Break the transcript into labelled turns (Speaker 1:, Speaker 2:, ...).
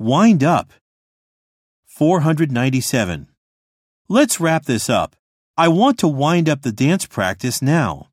Speaker 1: Wind up. 497. Let's wrap this up. I want to wind up the dance practice now.